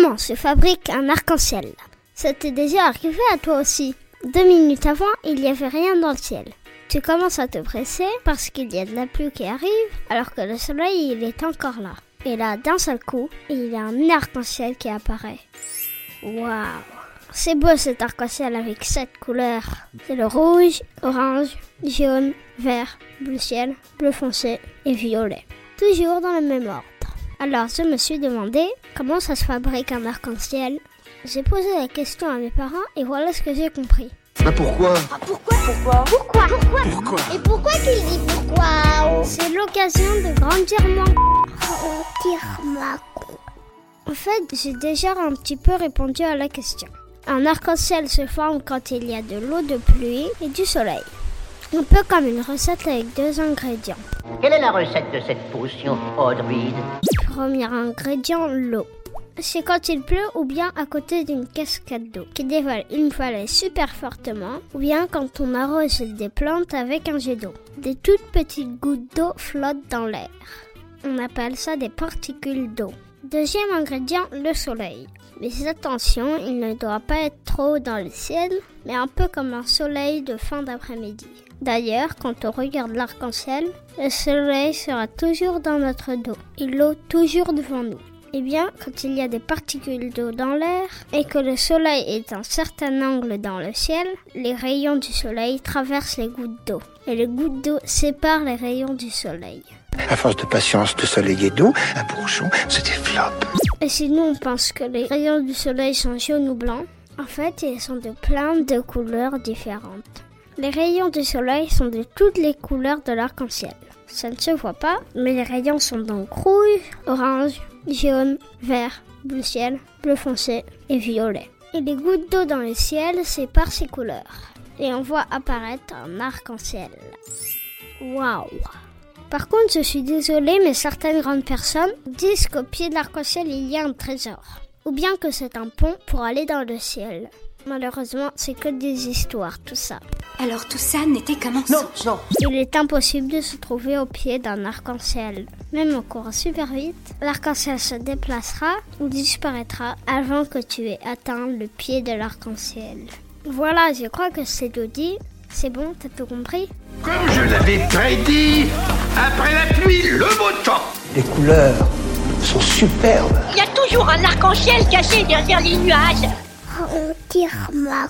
Comment se fabrique un arc-en-ciel Ça t'est déjà arrivé à toi aussi. Deux minutes avant, il n'y avait rien dans le ciel. Tu commences à te presser parce qu'il y a de la pluie qui arrive alors que le soleil il est encore là. Et là, d'un seul coup, il y a un arc-en-ciel qui apparaît. Waouh C'est beau cet arc-en-ciel avec sept couleurs. C'est le rouge, orange, jaune, vert, bleu ciel, bleu foncé et violet. Toujours dans le même ordre. Alors je me suis demandé comment ça se fabrique un arc-en-ciel? J'ai posé la question à mes parents et voilà ce que j'ai compris. Bah pourquoi? Ah, pourquoi? Pourquoi? Pourquoi? Pourquoi? Pourquoi? Et pourquoi qu'il dit pourquoi? C'est l'occasion de grandir moins. Grandir moins. En fait, j'ai déjà un petit peu répondu à la question. Un arc-en-ciel se forme quand il y a de l'eau de pluie et du soleil. Un peu comme une recette avec deux ingrédients. Quelle est la recette de cette potion, Audrey? Premier ingrédient, l'eau. C'est quand il pleut ou bien à côté d'une cascade d'eau qui dévale une vallée super fortement ou bien quand on arrose des plantes avec un jet d'eau. Des toutes petites gouttes d'eau flottent dans l'air. On appelle ça des particules d'eau. Deuxième ingrédient, le soleil. Mais attention, il ne doit pas être trop dans le ciel, mais un peu comme un soleil de fin d'après-midi. D'ailleurs, quand on regarde l'arc-en-ciel, le soleil sera toujours dans notre dos et l'eau toujours devant nous. Eh bien, quand il y a des particules d'eau dans l'air et que le soleil est à un certain angle dans le ciel, les rayons du soleil traversent les gouttes d'eau et les gouttes d'eau séparent les rayons du soleil. À force de patience, de soleil et d'eau, un bourgeon se développe. Et si nous on pense que les rayons du soleil sont jaunes ou blancs, en fait ils sont de plein de couleurs différentes. Les rayons du soleil sont de toutes les couleurs de l'arc-en-ciel. Ça ne se voit pas, mais les rayons sont donc rouge, orange, jaune, vert, bleu ciel, bleu foncé et violet. Et les gouttes d'eau dans le ciel séparent ces couleurs. Et on voit apparaître un arc-en-ciel. Waouh Par contre, je suis désolée, mais certaines grandes personnes disent qu'au pied de l'arc-en-ciel, il y a un trésor. Ou bien que c'est un pont pour aller dans le ciel. Malheureusement, c'est que des histoires, tout ça. Alors tout ça n'était qu'un mensonge. Non, non. Il est impossible de se trouver au pied d'un arc-en-ciel. Même en courant super vite, l'arc-en-ciel se déplacera ou disparaîtra avant que tu aies atteint le pied de l'arc-en-ciel. Voilà, je crois que c'est tout dit. C'est bon, t'as tout compris? Comme je l'avais prédit, après la pluie, le beau temps. Les couleurs sont superbes. Il y a toujours un arc-en-ciel caché derrière les nuages. 好，我的马。